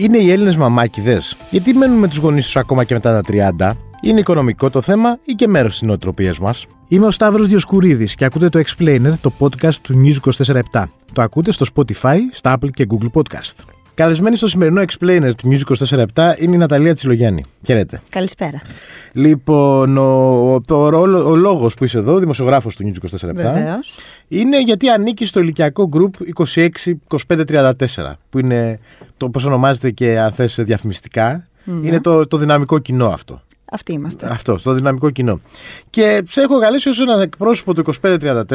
Είναι οι Έλληνες μαμάκιδε. Γιατί μένουν με τους γονείς τους ακόμα και μετά τα 30. Είναι οικονομικό το θέμα ή και μέρος της νοοτροπίας μας; Είμαι ο Σταύρος Διοσκουρίδης και ακούτε το Explainer, το podcast του News 24 Το ακούτε στο Spotify, στα Apple και Google Podcast. Καλεσμένη στο σημερινό Explainer του News 24 είναι η Ναταλία Τσιλογιάννη. Χαίρετε. Καλησπέρα. Λοιπόν, ο, ο, ο, ο λόγος που είσαι εδώ, δημοσιογράφος του News 24 Βεβαίως. είναι γιατί ανήκει στο ηλικιακό group 26-25-34, που είναι το πώς ονομάζεται και αν θες διαφημιστικά. Είναι το, το δυναμικό κοινό αυτό. Αυτοί είμαστε. Αυτό, στο δυναμικό κοινό. Και σε έχω καλέσει ως έναν εκπρόσωπο του 2534,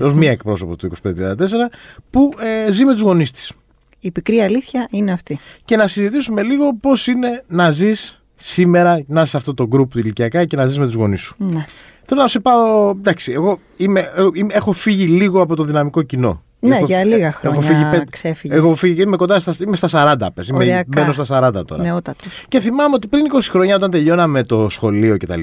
ως μία εκπρόσωπο του 2534, που ε, ζει με τους γονείς της. Η πικρή αλήθεια είναι αυτή. Και να συζητήσουμε λίγο πώς είναι να ζεις σήμερα, να είσαι σε αυτό το group ηλικιακά και να ζεις με τους γονείς σου. Ναι. Θέλω να σε πάω. Εντάξει, εγώ είμαι, ε, είμαι- έχω φύγει λίγο από το δυναμικό κοινό. Ναι, Έχω- για λίγα έχω χρόνια φύγει πέντε- ξέφυγες. Έχω φύγει, είμαι κοντά στα, είμαι στα 40 πες. Είμαι, Οριακά. Ναι, μπαίνω στα 40 τώρα. Νεότατος. Και θυμάμαι ότι πριν 20 χρόνια, όταν τελειώναμε το σχολείο κτλ.,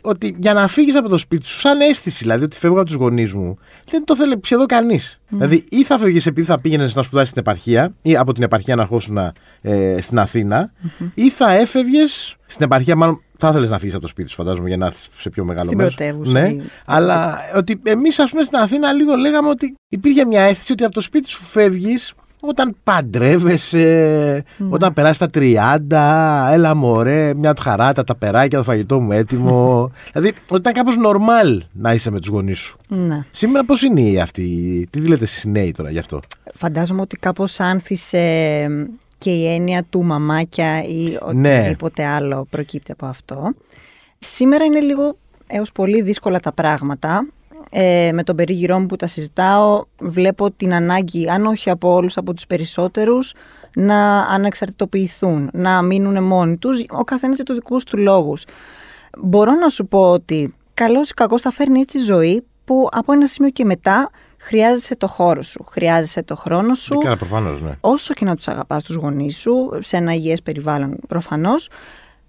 ότι για να φύγεις από το σπίτι σου, σαν αίσθηση δηλαδή ότι φεύγω από τους γονείς μου, δεν το θέλει σχεδόν κανείς. Δηλαδή, ή θα φεύγει επειδή θα πήγαινες να σπουδάσεις στην επαρχία, ή από την επαρχία να ερχόσουν ε, στην αθηνα ή θα έφευγες στην επαρχία, μάλλον θα ήθελες να φύγεις από το σπίτι σου, φαντάζομαι, για να έρθεις σε πιο μεγάλο Στην μέρος. πρωτεύουσα Ναι, ή- αλλά ότι εμείς, ας πούμε, στην Αθήνα λίγο λέγαμε ότι υπήρχε μια αίσθηση ότι από το σπίτι σου φεύγεις όταν παντρεύεσαι, όταν περάσεις τα 30, έλα μωρέ, μια χαρά, τα, τα περάκια, το φαγητό μου έτοιμο. δηλαδή, ότι ήταν κάπως normal να είσαι με τους γονείς σου. Ναι. Σήμερα πώς είναι η αυτή, τι λέτε εσεί νέοι τώρα γι' αυτό; Φαντάζομαι ότι κάπως άνθησε και η έννοια του μαμάκια ή Ναι. οτιδήποτε άλλο προκύπτει από αυτό. Σήμερα είναι λίγο έως πολύ δύσκολα τα πράγματα. Ε, με τον περίγυρό μου που τα συζητάω βλέπω την ανάγκη, αν όχι από όλους, από τους περισσότερους, να ανεξαρτητοποιηθούν, να μείνουν μόνοι τους, ο καθένας για τους δικούς του λόγους. Μπορώ να σου πω ότι καλώς ή κακώς θα φέρνει έτσι η ζωή που από ένα σημείο και μετά χρειάζεσαι το χώρο σου, χρειάζεσαι το χρόνο σου. Καλά, προφανώς, ναι. Όσο και να τους αγαπάς τους γονείς σου, σε ένα υγιές περιβάλλον προφανώς,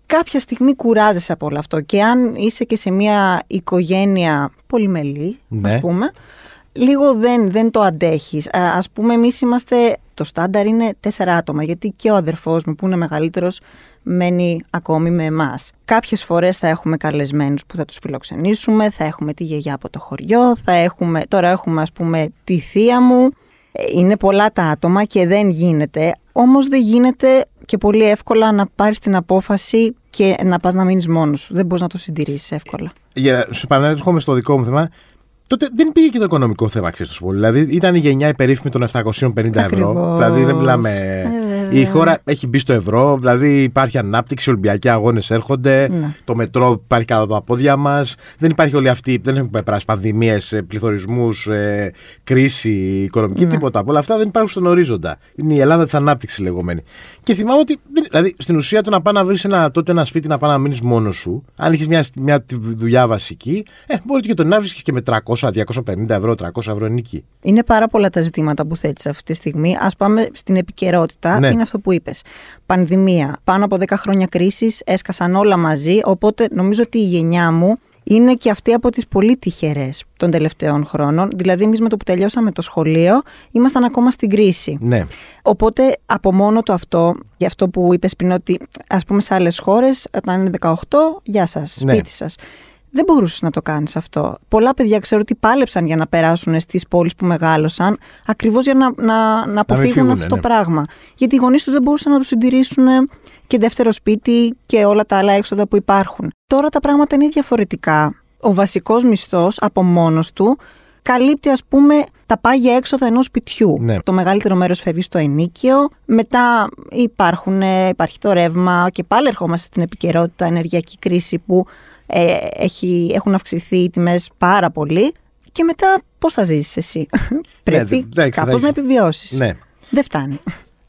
κάποια στιγμή κουράζεσαι από όλο αυτό. Και αν είσαι και σε μια οικογένεια πολυμελή, Ναι. ας πούμε, λίγο δεν, δεν το αντέχεις. Α, ας πούμε, εμείς είμαστε, το στάνταρ είναι τέσσερα άτομα, γιατί και ο αδερφός μου που είναι μεγαλύτερος μένει ακόμη με εμάς. Κάποιες φορές θα έχουμε καλεσμένους που θα τους φιλοξενήσουμε, θα έχουμε τη γιαγιά από το χωριό, θα έχουμε, τώρα έχουμε ας πούμε τη θεία μου. Ε, Είναι πολλά τα άτομα και δεν γίνεται, όμως δεν γίνεται και πολύ εύκολα να πάρεις την απόφαση και να πας να μείνεις μόνος σου. Δεν μπορείς να το συντηρήσεις εύκολα. Για να σου επανέρχομαι στο δικό μου θέμα. Τότε δεν πήγε και το οικονομικό θέμα, ξέρεις τόσο πολύ. Δηλαδή ήταν η γενιά η περίφημη των 750 ευρώ. Ακριβώς. Δηλαδή δεν μιλάμε. Ε, βέβαια. Η χώρα έχει μπει στο ευρώ, δηλαδή υπάρχει ανάπτυξη, Ολυμπιακοί αγώνες έρχονται, Ναι. το μετρό υπάρχει κάτω από τα πόδια μας. Δεν υπάρχει όλη αυτή, δεν έχουμε περάσει πανδημίες, πληθωρισμούς, ε, κρίση οικονομική, Ναι. τίποτα. Από όλα αυτά δεν υπάρχουν στον ορίζοντα. Είναι η Ελλάδα της ανάπτυξης λεγόμενη. Και θυμάμαι ότι, δεν- δηλαδή στην ουσία το να πάει να βρεις ένα, τότε ένα σπίτι να πάει να μείνεις μόνος σου, αν έχει μια, μια τη δουλειά βασική, ε, μπορεί και το να βρει και με 300-250 ευρώ, 300 ευρώ νίκη. Είναι πάρα πολλά τα ζητήματα που θέτεις αυτή τη στιγμή. Ας πάμε στην επικαιρότητα. Ναι. Είναι αυτό που είπες. Πανδημία. Πάνω από 10 χρόνια κρίσης έσκασαν όλα μαζί. Οπότε νομίζω ότι η γενιά μου είναι και αυτή από τις πολύ τυχερές των τελευταίων χρόνων. Δηλαδή, εμείς με το που τελειώσαμε το σχολείο, ήμασταν ακόμα στην κρίση. Ναι. Οπότε από μόνο το αυτό, για αυτό που είπες πριν ότι ας πούμε σε άλλες χώρες όταν είναι 18, γεια σας, Ναι. σπίτι σας. Δεν μπορούσες να το κάνεις αυτό. Πολλά παιδιά ξέρω ότι πάλεψαν για να περάσουν στις πόλεις που μεγάλωσαν, ακριβώς για να, να, να αποφύγουν φύγουνε, αυτό το ναι. πράγμα. Γιατί οι γονείς τους δεν μπορούσαν να τους συντηρήσουν και δεύτερο σπίτι και όλα τα άλλα έξοδα που υπάρχουν. Τώρα τα πράγματα είναι διαφορετικά. Ο βασικός μισθός από μόνος του καλύπτει ας πούμε τα πάγια έξοδα ενός σπιτιού. Ναι. Το μεγαλύτερο μέρος φεύγει στο ενίκιο, μετά υπάρχουν, ε, υπάρχει το ρεύμα και πάλι ερχόμαστε στην επικαιρότητα ενεργειακή κρίση που ε, έχει, έχουν αυξηθεί οι τιμές πάρα πολύ και μετά πώς θα ζήσεις εσύ; Πρέπει Ναι, εντάξει, θα κάπως να έχεις- επιβιώσεις. ναι. Δεν φτάνει.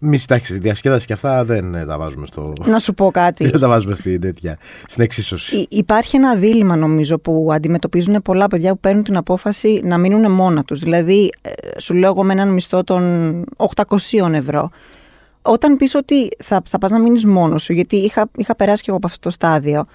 Μη εντάξει, διασκέδαση και αυτά δεν ε, τα βάζουμε στο. να σου πω κάτι. δεν τα βάζουμε στην τέτοια. Στην εξίσωση. Υ- Υπάρχει ένα δίλημα νομίζω που αντιμετωπίζουν πολλά παιδιά που παίρνουν την απόφαση να μείνουν μόνα τους. Δηλαδή, ε, σου λέω εγώ με έναν μισθό των 800 ευρώ. Όταν πεις ότι θα, θα πας να μείνεις μόνος σου, γιατί είχα, είχα περάσει και εγώ από αυτό το στάδιο,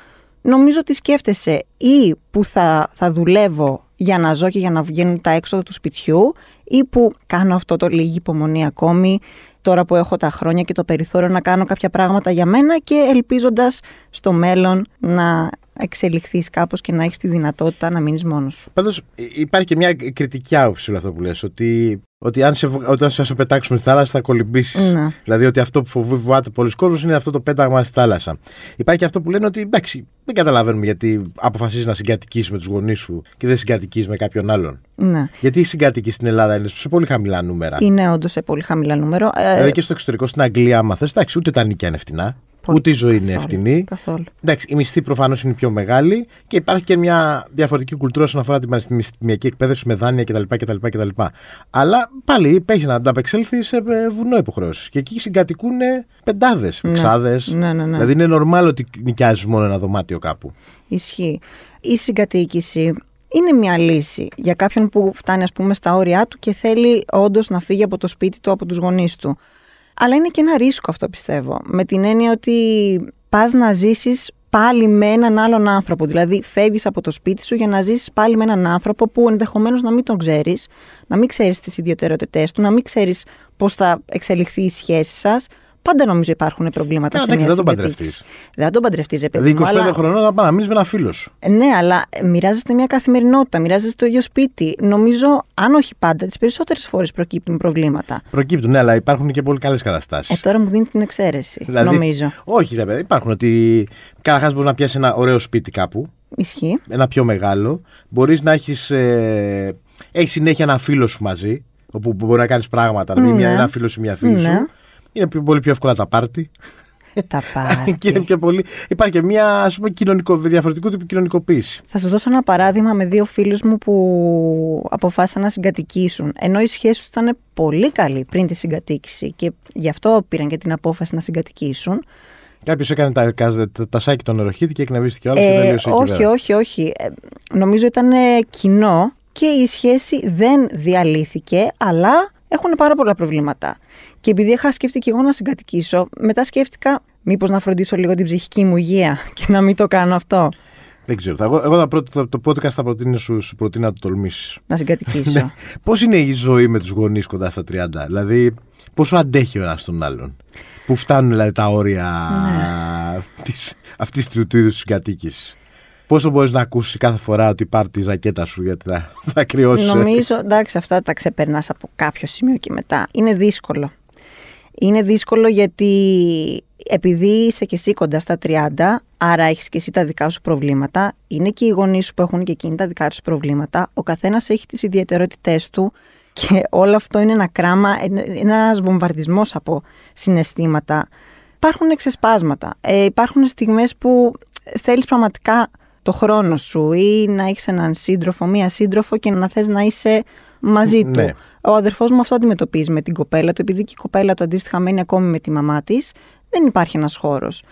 νομίζω ότι σκέφτεσαι ή που θα, θα δουλεύω για να ζω και για να βγαίνουν τα έξοδα του σπιτιού ή που κάνω αυτό το λίγη υπομονή ακόμη, τώρα που έχω τα χρόνια και το περιθώριο να κάνω κάποια πράγματα για μένα και ελπίζοντας στο μέλλον να εξελιχθείς κάπως και να έχεις τη δυνατότητα να μείνεις μόνος σου. Πάντως υπάρχει και μια κριτική άποψη όλο αυτό που λες, ότι, ότι αν σε, όταν σε, σε πετάξουμε στη θάλασσα θα κολυμπήσεις. Ναι. Δηλαδή ότι αυτό που φοβάται πολλοί κόσμος είναι αυτό το πέταγμα στη θάλασσα. Υπάρχει και αυτό που λένε ότι εντάξει, δεν καταλαβαίνουμε γιατί αποφασίζεις να συγκατοικήσει με τους γονείς σου και δεν συγκατοικείς με κάποιον άλλον. Ναι. Γιατί η συγκατοίκη στην Ελλάδα είναι σε πολύ χαμηλά νούμερα. Είναι όντως σε πολύ χαμηλά νούμερο. Ε, Δηλαδή και στο εξωτερικό, στην Αγγλία, άμα θες, εντάξει, ούτε τα νίκια είναι φτηνά. Πολύ- Ούτε η ζωή είναι καθόλου, φτηνή. Καθόλου. Εντάξει, η μισθή προφανώς είναι πιο μεγάλη και υπάρχει και μια διαφορετική κουλτούρα όσον αφορά τη πανεπιστημιακή εκπαίδευση με δάνεια κτλ. κτλ, κτλ. Αλλά πάλι έχει να ανταπεξέλθει σε ε, βουνό υποχρεώσεις. Και εκεί συγκατοικούν πεντάδες, Ναι. εξάδες. Ναι, ναι, ναι. Δηλαδή είναι normal ότι νοικιάζεις μόνο ένα δωμάτιο κάπου. Ισχύει. Η συγκατοίκηση είναι μια λύση για κάποιον που φτάνει ας πούμε στα όρια του και θέλει όντως να φύγει από το σπίτι του, από τους γονείς του. Αλλά είναι και ένα ρίσκο αυτό πιστεύω. Με την έννοια ότι πας να ζήσεις πάλι με έναν άλλον άνθρωπο. Δηλαδή φεύγεις από το σπίτι σου για να ζήσεις πάλι με έναν άνθρωπο που ενδεχομένως να μην τον ξέρεις, να μην ξέρεις τις ιδιαιτερότητές του, να μην ξέρεις πώς θα εξελιχθεί η σχέση σας. Πάντα νομίζω υπάρχουν προβλήματα Ε, σε εντάξει, μια δεν τον συγκατοίκηση. παντρευτείς. Δεν θα τον παντρευτείς, ρε παιδί Δηλαδή 25 μου, αλλά- χρονών να πάει να μείνει με ένα φίλος σου. ναι, αλλά μοιράζεστε μια καθημερινότητα, μοιράζεστε το ίδιο σπίτι. Νομίζω, αν όχι πάντα, τις περισσότερες φορές προκύπτουν προβλήματα. Προκύπτουν, ναι, αλλά υπάρχουν και πολύ καλές καταστάσεις. Ε, τώρα μου δίνει την εξαίρεση. Δηλαδή- Νομίζω. Όχι, ρε παιδί, υπάρχουν ότι καταρχάς μπορείς να πιάσεις ένα ωραίο σπίτι κάπου, Ισχύει. ένα πιο μεγάλο. Μπορείς να έχεις ε, έχεις συνέχεια ένα φίλο σου μαζί, όπου μπορεί να κάνεις πράγματα. Να μην Ναι. μια, ένα φίλο σου, μια φίλη Ναι. σου. Είναι πιο- πολύ πιο εύκολα τα πάρτι. Τα και είναι πάρτι. πιο πολύ. Υπάρχει και μια ας πούμε, κοινωνικο, διαφορετικού τύπου κοινωνικοποίηση. Θα σου δώσω ένα παράδειγμα με δύο φίλους μου που αποφάσισαν να συγκατοικήσουν. Ενώ η σχέση τους ήταν πολύ καλή πριν τη συγκατοίκηση και γι' αυτό πήραν και την απόφαση να συγκατοικήσουν. Κάποιος έκανε τα, τα, τα, τα σάκι των νεροχήτη και εκνευρίστηκε όλο και Ε, τελείωσε εκεί όχι, πέρα. όχι, όχι. Ε, νομίζω ήταν ε, κοινό και η σχέση δεν διαλύθηκε, αλλά έχουν πάρα πολλά προβλήματα. Και επειδή είχα σκεφτεί και εγώ να συγκατοικήσω, μετά σκέφτηκα μήπως να φροντίσω λίγο την ψυχική μου υγεία και να μην το κάνω αυτό, Δεν ξέρω. Θα, εγώ εγώ θα πρω- το, το podcast θα προτείνω σου, σου προτείνω να το τολμήσεις. να συγκατοικήσω. Ναι. Πώς είναι η ζωή με τους γονείς κοντά στα 30, Δηλαδή, πόσο αντέχει ο ένας τον άλλον; Πού φτάνουν δηλαδή, τα όρια Ναι. της, αυτής του, του είδους τη κατοίκηση. Πόσο μπορείς να ακούσεις κάθε φορά ότι πάρει τη ζακέτα σου γιατί θα, θα κρυώσει; Νομίζω, εντάξει, αυτά τα ξεπερνάς από κάποιο σημείο και μετά. Είναι δύσκολο. Είναι δύσκολο γιατί επειδή είσαι και εσύ κοντά στα 30, άρα έχεις και εσύ τα δικά σου προβλήματα, είναι και οι γονείς σου που έχουν και εκείνοι τα δικά τους προβλήματα, ο καθένας έχει τις ιδιαιτερότητές του και όλο αυτό είναι ένα κράμα, είναι είναι ένας βομβαρδισμός από συναισθήματα. Υπάρχουν εξεσπάσματα, ε, υπάρχουν στιγμές που θέλεις πραγματικά το χρόνο σου ή να έχεις έναν σύντροφο, μία σύντροφο και να θες να είσαι μαζί του. Ναι. Ο αδερφός μου αυτό αντιμετωπίζει με την κοπέλα του, επειδή και η κοπέλα του αντίστοιχα μένει ακόμη με τη μαμά της, δεν υπάρχει ένας χώρος.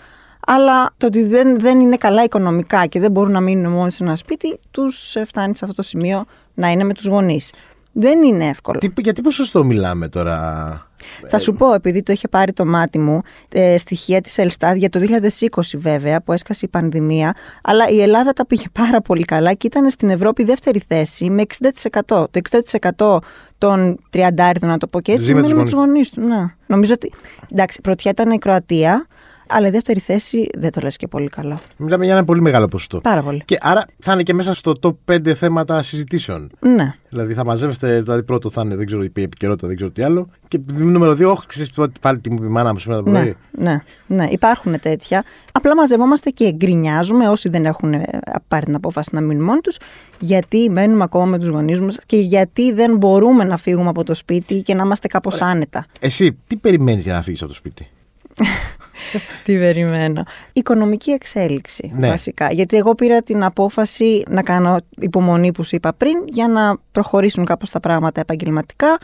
Αλλά το ότι δεν, δεν είναι καλά οικονομικά και δεν μπορούν να μείνουν μόνοι σε ένα σπίτι, τους φτάνει σε αυτό το σημείο να είναι με τους γονείς. Δεν είναι εύκολο. Τι, για τι ποσοστό μιλάμε τώρα. Θα σου πω, επειδή το είχε πάρει το μάτι μου, ε, στοιχεία της Ελστάτ για το 2020 βέβαια, που έσκασε η πανδημία, αλλά η Ελλάδα τα πήγε πάρα πολύ καλά και ήταν στην Ευρώπη δεύτερη θέση με 60%. Το 60% των 30 να το πω και έτσι, Ζει με μένει τους με τους γονείς του. Ναι. Νομίζω ότι, εντάξει, πρωτιά ήταν η Κροατία, αλλά η δεύτερη θέση δεν το λες και πολύ καλά. Μιλάμε για ένα πολύ μεγάλο ποσοστό. Πάρα πολύ. Και άρα θα είναι και μέσα στο top 5 θέματα συζητήσεων. Ναι. Δηλαδή θα μαζεύεστε, δηλαδή πρώτο θα είναι, δεν ξέρω, η επικαιρότητα, δεν ξέρω τι άλλο. Και νούμερο 2, όχι, ξέρεις πάλι τι μου είπε η μάνα μου σήμερα το πρωί. Ναι, ναι, ναι, υπάρχουν τέτοια. Απλά μαζευόμαστε και γκρινιάζουμε όσοι δεν έχουν ε, πάρει την απόφαση να μείνουν μόνοι τους, γιατί μένουμε ακόμα με τους γονείς μας και γιατί δεν μπορούμε να φύγουμε από το σπίτι και να είμαστε κάπως άνετα. Εσύ, τι περιμένεις για να φύγεις από το σπίτι; Τι περιμένω. Οικονομική εξέλιξη Ναι. βασικά. Γιατί εγώ πήρα την απόφαση να κάνω υπομονή που σου είπα πριν για να προχωρήσουν κάπως τα πράγματα επαγγελματικά,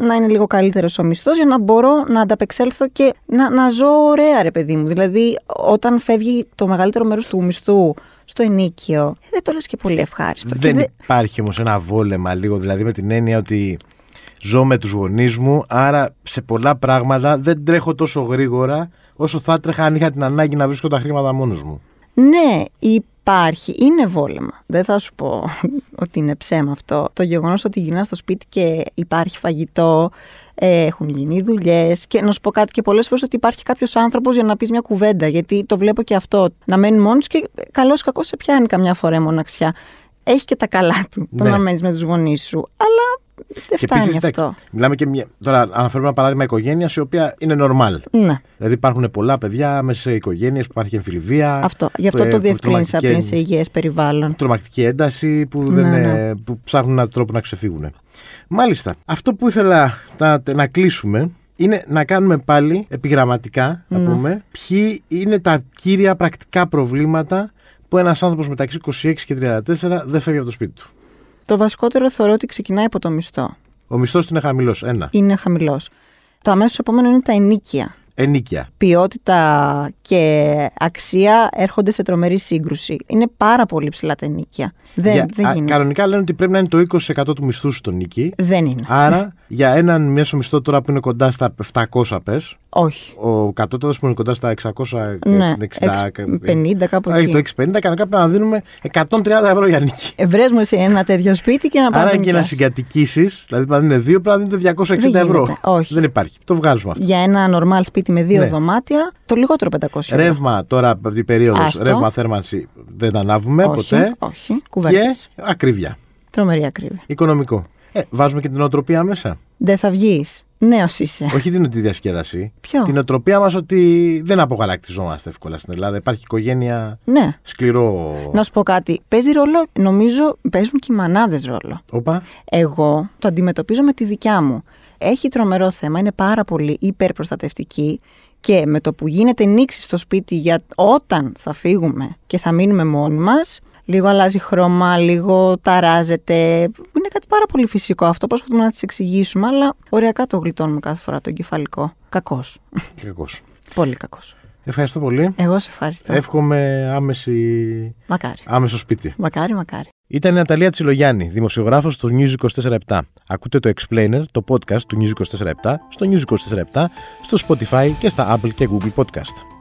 να είναι λίγο καλύτερος ο μισθός για να μπορώ να ανταπεξέλθω και να, να ζω ωραία ρε παιδί μου. Δηλαδή όταν φεύγει το μεγαλύτερο μέρος του μισθού στο ενίκιο, ε, δεν το λες και πολύ ευχάριστο. Δεν Και υπάρχει όμως ένα βόλεμα λίγο, δηλαδή με την έννοια ότι ζω με τους γονείς μου, άρα σε πολλά πράγματα δεν τρέχω τόσο γρήγορα όσο θα έτρεχα αν είχα την ανάγκη να βρίσκω τα χρήματα μόνος μου. Ναι, υπάρχει, είναι βόλεμα. Δεν θα σου πω ότι είναι ψέμα αυτό. Το γεγονός ότι γυρνάς στο σπίτι και υπάρχει φαγητό, ε, έχουν γίνει δουλειές. Και να σου πω κάτι και πολλές φορές ότι υπάρχει κάποιος άνθρωπος για να πεις μια κουβέντα. Γιατί το βλέπω και αυτό. Να μένουν μόνοι και καλός ή κακός σε πιάνει καμιά φορά η μοναξιά. Έχει και τα καλά του το Ναι. να μένεις με τους γονείς σου. Αλλά δεν Και φτάνει επίσης, αυτό. εντάξει, μιλάμε και μια. Τώρα, αναφέρουμε ένα παράδειγμα οικογένειας η οποία είναι normal. Ναι, Δηλαδή υπάρχουν πολλά παιδιά μέσα σε οικογένειες που υπάρχει εμφυλιβία. αυτό. Γι' αυτό ε, το που διευκρίνησα πριν τρομακτικές- σε υγιές περιβάλλον. τρομακτική ένταση που, δεν, Ναι, ε, που ψάχνουν έναν τρόπο να ξεφύγουν. Μάλιστα. Αυτό που ήθελα να, να κλείσουμε είναι να κάνουμε πάλι επιγραμματικά, να Ναι. πούμε, ποιοι είναι τα κύρια πρακτικά προβλήματα που ένας άνθρωπος μεταξύ 26 και 34 δεν φεύγει από το σπίτι του. Το βασικότερο θεωρώ ότι ξεκινάει από το μισθό. Ο μισθός του είναι χαμηλός. Ένα. Είναι χαμηλός. Το αμέσως επόμενο είναι τα ενίκια. Ενίκεια. ποιότητα και αξία έρχονται σε τρομερή σύγκρουση. Είναι πάρα πολύ ψηλά τα ενίκια. Δεν, Για- δεν α, γίνεται. κανονικά λένε ότι πρέπει να είναι το 20% του μισθού σου στον νίκη. Δεν είναι. Άρα, για έναν μέσο μισθό τώρα που είναι κοντά στα 700 πες, Όχι. ο κατώτατος που είναι κοντά στα 660, Ναι, 60, 50 κάπου έχει εκεί. το 650, κανονικά πρέπει να δίνουμε 130 ευρώ για νίκη. Ευρέ μου σε ένα τέτοιο σπίτι και να Άρα πάρει. και να συγκατοικήσεις, δηλαδή πρέπει να είναι δύο, πρέπει να δίνετε 260 Δεν ευρώ. γίνεται, όχι. Δεν υπάρχει. Το βγάζουμε αυτό. Για ένα νορμάλ σπίτι με δύο Ναι. δωμάτια, το λιγότερο 500 ευρώ. Ρεύμα τώρα από την περίοδος, Άστο. ρεύμα θέρμανση δεν τα ανάβουμε όχι, ποτέ. όχι. Και Κουβέρτες. ακρίβεια. Τρομερή ακρίβεια. Οικονομικό. Ε, βάζουμε και την οτροπία μέσα. Δεν θα βγεις. Νέος είσαι. Όχι την τη διασκέδαση. Ποιο; Την οτροπία μας ότι δεν απογαλακτιζόμαστε εύκολα στην Ελλάδα. Υπάρχει οικογένεια Ναι. σκληρό. Να σου πω κάτι. Παίζει ρόλο, νομίζω παίζουν και οι μανάδες ρόλο. Όπα. Εγώ το αντιμετωπίζω με τη δικιά μου. Έχει τρομερό θέμα, είναι πάρα πολύ υπερπροστατευτική και με το που γίνεται νήξη στο σπίτι για όταν θα φύγουμε και θα μείνουμε μόνοι μας, λίγο αλλάζει χρώμα, λίγο ταράζεται. Είναι κάτι πάρα πολύ φυσικό αυτό, προσπαθούμε να τις εξηγήσουμε, αλλά ωριακά το γλιτώνουμε κάθε φορά το εγκεφαλικό. Κακός. Κακός. πολύ κακός. Ευχαριστώ πολύ. Εγώ σε ευχαριστώ. Εύχομαι άμεση... Μακάρι. άμεσο σπίτι. Μακάρι, μακάρι. Ήταν η Ναταλία Τσιλογιάννη, δημοσιογράφος του News 24 Ακούτε το Explainer, το podcast του News 24 στο News 24 στο Spotify και στα Apple και Google Podcast.